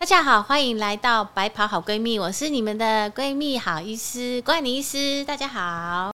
大家好，欢迎来到白袍好闺蜜，我是你们的闺蜜好医师关妮医师，大家好。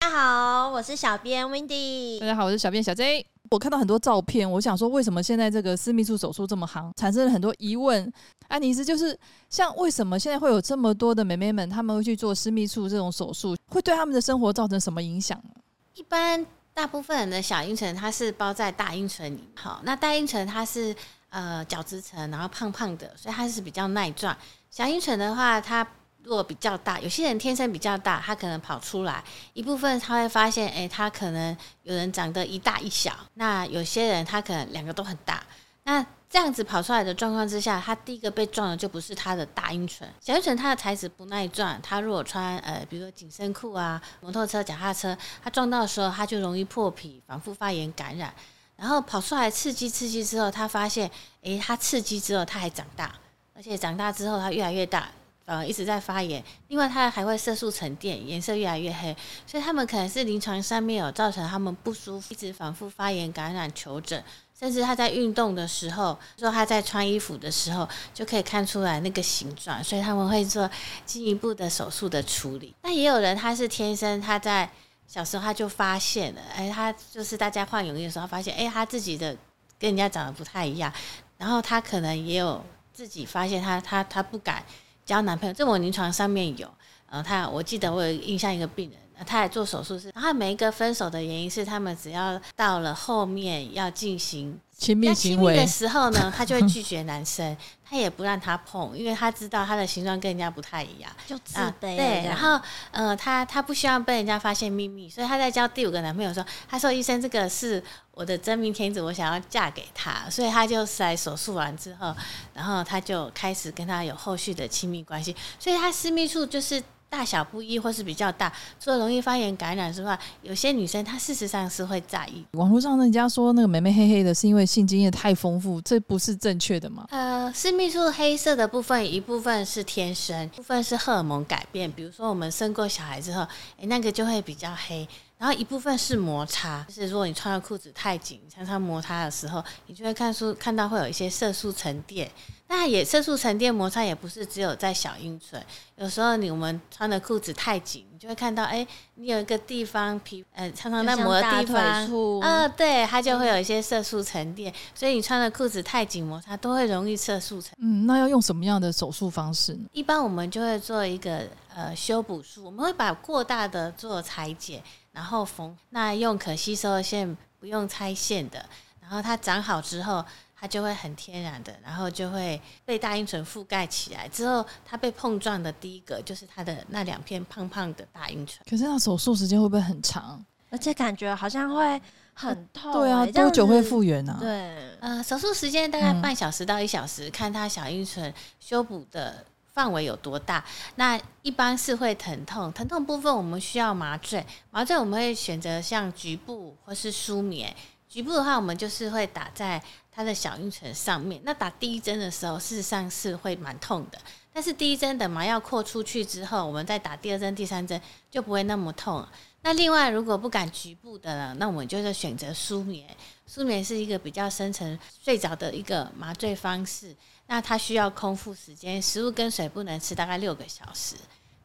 大家好，我是小编 Wendy。大家好，我是小编小 J。我看到很多照片，我想说，为什么现在这个私密处手术这么行，产生了很多疑问。安妮斯就是像为什么现在会有这么多的妹妹们，她们会去做私密处这种手术，会对她们的生活造成什么影响呢？一般大部分人的小阴唇它是包在大阴唇里，好，那大阴唇它是呃角质层，然后胖胖的，所以它是比较耐撞。小阴唇的话，它如果比较大，有些人天生比较大，他可能跑出来一部分，他会发现，哎，他可能有人长得一大一小，那有些人他可能两个都很大，那这样子跑出来的状况之下，他第一个被撞的就不是他的大阴唇，小阴唇它的材质不耐撞，他如果穿呃，比如说紧身裤啊，摩托车、脚踏车，他撞到的时候，他就容易破皮、反复发炎、感染，然后跑出来刺激刺激之后，他发现，哎，他刺激之后他还长大，而且长大之后他越来越大。呃，一直在发炎，另外它还会色素沉淀，颜色越来越黑，所以他们可能是临床上面有造成他们不舒服，一直反复发炎、感染、求诊，甚至他在运动的时候，说他在穿衣服的时候就可以看出来那个形状，所以他们会做进一步的手术的处理。那也有人他是天生他在小时候他就发现了，哎，他就是大家换泳衣的时候发现，哎，他自己的跟人家长得不太一样，然后他可能也有自己发现他他他不敢。交男朋友，这我临床上面有，呃，他我记得我有印象一个病人，他来做手术是，然后每一个分手的原因是他们只要到了后面要进行亲密行为的时候呢，他就会拒绝男生，他也不让他碰，因为他知道他的形状跟人家不太一样，就自卑。对，然后呃，他他不希望被人家发现秘密，所以他在交第五个男朋友说，他说医生这个是。我的真命天子，我想要嫁给他，所以他就在手术完之后，然后他就开始跟他有后续的亲密关系。所以他私密处就是大小不一，或是比较大，除了容易发炎感染之外，有些女生她事实上是会在意。网络上人家说那个美眉黑黑的，是因为性经验太丰富，这不是正确的吗？呃，私密处黑色的部分，一部分是天生，部分是荷尔蒙改变。比如说我们生过小孩之后，诶，那个就会比较黑。然后一部分是摩擦，就是如果你穿的裤子太紧，常常摩擦的时候，你就会看出看到会有一些色素沉淀。那也色素沉淀摩擦也不是只有在小阴唇，有时候你我们穿的裤子太紧，你就会看到，哎，你有一个地方皮呃常常在磨的地方，啊，对，它就会有一些色素沉淀。所以你穿的裤子太紧，摩擦都会容易色素沉。嗯，那要用什么样的手术方式呢？一般我们就会做一个呃修补术，我们会把过大的做裁剪。然后缝，那用可吸收的线，不用拆线的。然后它长好之后，它就会很天然的，然后就会被大阴唇覆盖起来。之后它被碰撞的第一个，就是它的那两片胖胖的大阴唇。可是那手术时间会不会很长？而且感觉好像会很痛。对啊，多久会复原呢？对，呃，手术时间大概半小时到一小时，看它小阴唇修补的。范围有多大？那一般是会疼痛，疼痛部分我们需要麻醉。麻醉我们会选择像局部或是舒眠。局部的话，我们就是会打在它的小阴唇上面。那打第一针的时候，事实上是会蛮痛的。但是第一针等麻药扩出去之后，我们再打第二针、第三针就不会那么痛。那另外，如果不敢局部的呢，那我们就是选择舒眠。舒眠是一个比较深层睡着的一个麻醉方式。那它需要空腹时间，食物跟水不能吃，大概六个小时。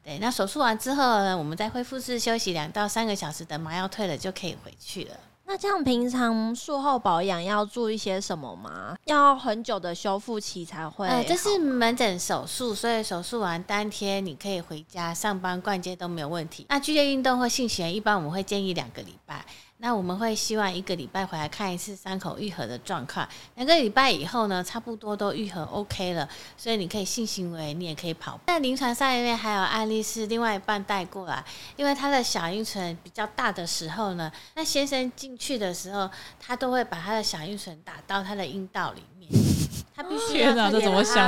对，那手术完之后呢，我们在恢复室休息两到三个小时，等麻药退了就可以回去了。那这样平常术后保养要注意些什么吗？要很久的修复期才会？呃，这是门诊手术，所以手术完当天你可以回家上班逛街都没有问题。那剧烈运动或性行为，一般我们会建议两个礼拜。那我们会希望一个礼拜回来看一次伤口愈合的状况，两个礼拜以后呢，差不多都愈合 OK 了，所以你可以性行为，你也可以跑。在临床上面还有案例是另外一半带过来，因为他的小阴唇比较大的时候呢，那先生进去的时候，他都会把他的小阴唇打到他的阴道里面。他必须要把它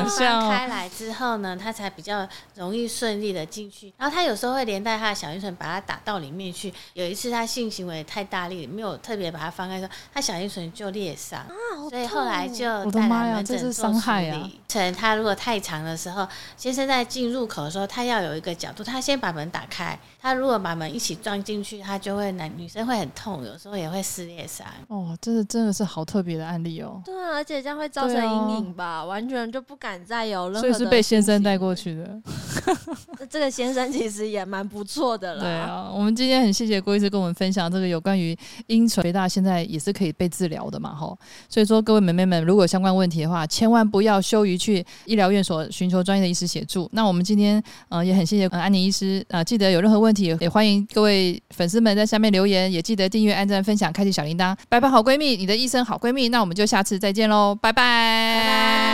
放开来之后呢，他才比较容易顺利的进去。然后他有时候会连带他的小阴唇把它打到里面去。有一次他性行为太大力，没有特别把它放开，说他小阴唇就裂伤，啊所以后来就带来门诊做处理。程它如果太长的时候，先生在进入口的时候，他要有一个角度，他先把门打开。他如果把门一起撞进去，他就会男女生会很痛，有时候也会撕裂伤。哦，这是真的是好特别的案例哦。对啊，而且这样会造成阴影吧，完全就不敢再有任何。所以是被先生带过去的。这个先生其实也蛮不错的了。对啊，我们今天很谢谢郭医师跟我们分享这个有关于阴唇肥大，现在也是可以被治疗的嘛，哈。所以说各位妹妹们，如果有相关问题的话，千万不要羞于去去医疗院所寻求专业的医师协助。那我们今天呃也很谢谢安妮医师啊，记得有任何问题也欢迎各位粉丝们在下面留言，也记得订阅、按赞、分享、开启小铃铛。拜拜，好闺蜜，你的医生好闺蜜。那我们就下次再见喽，拜拜。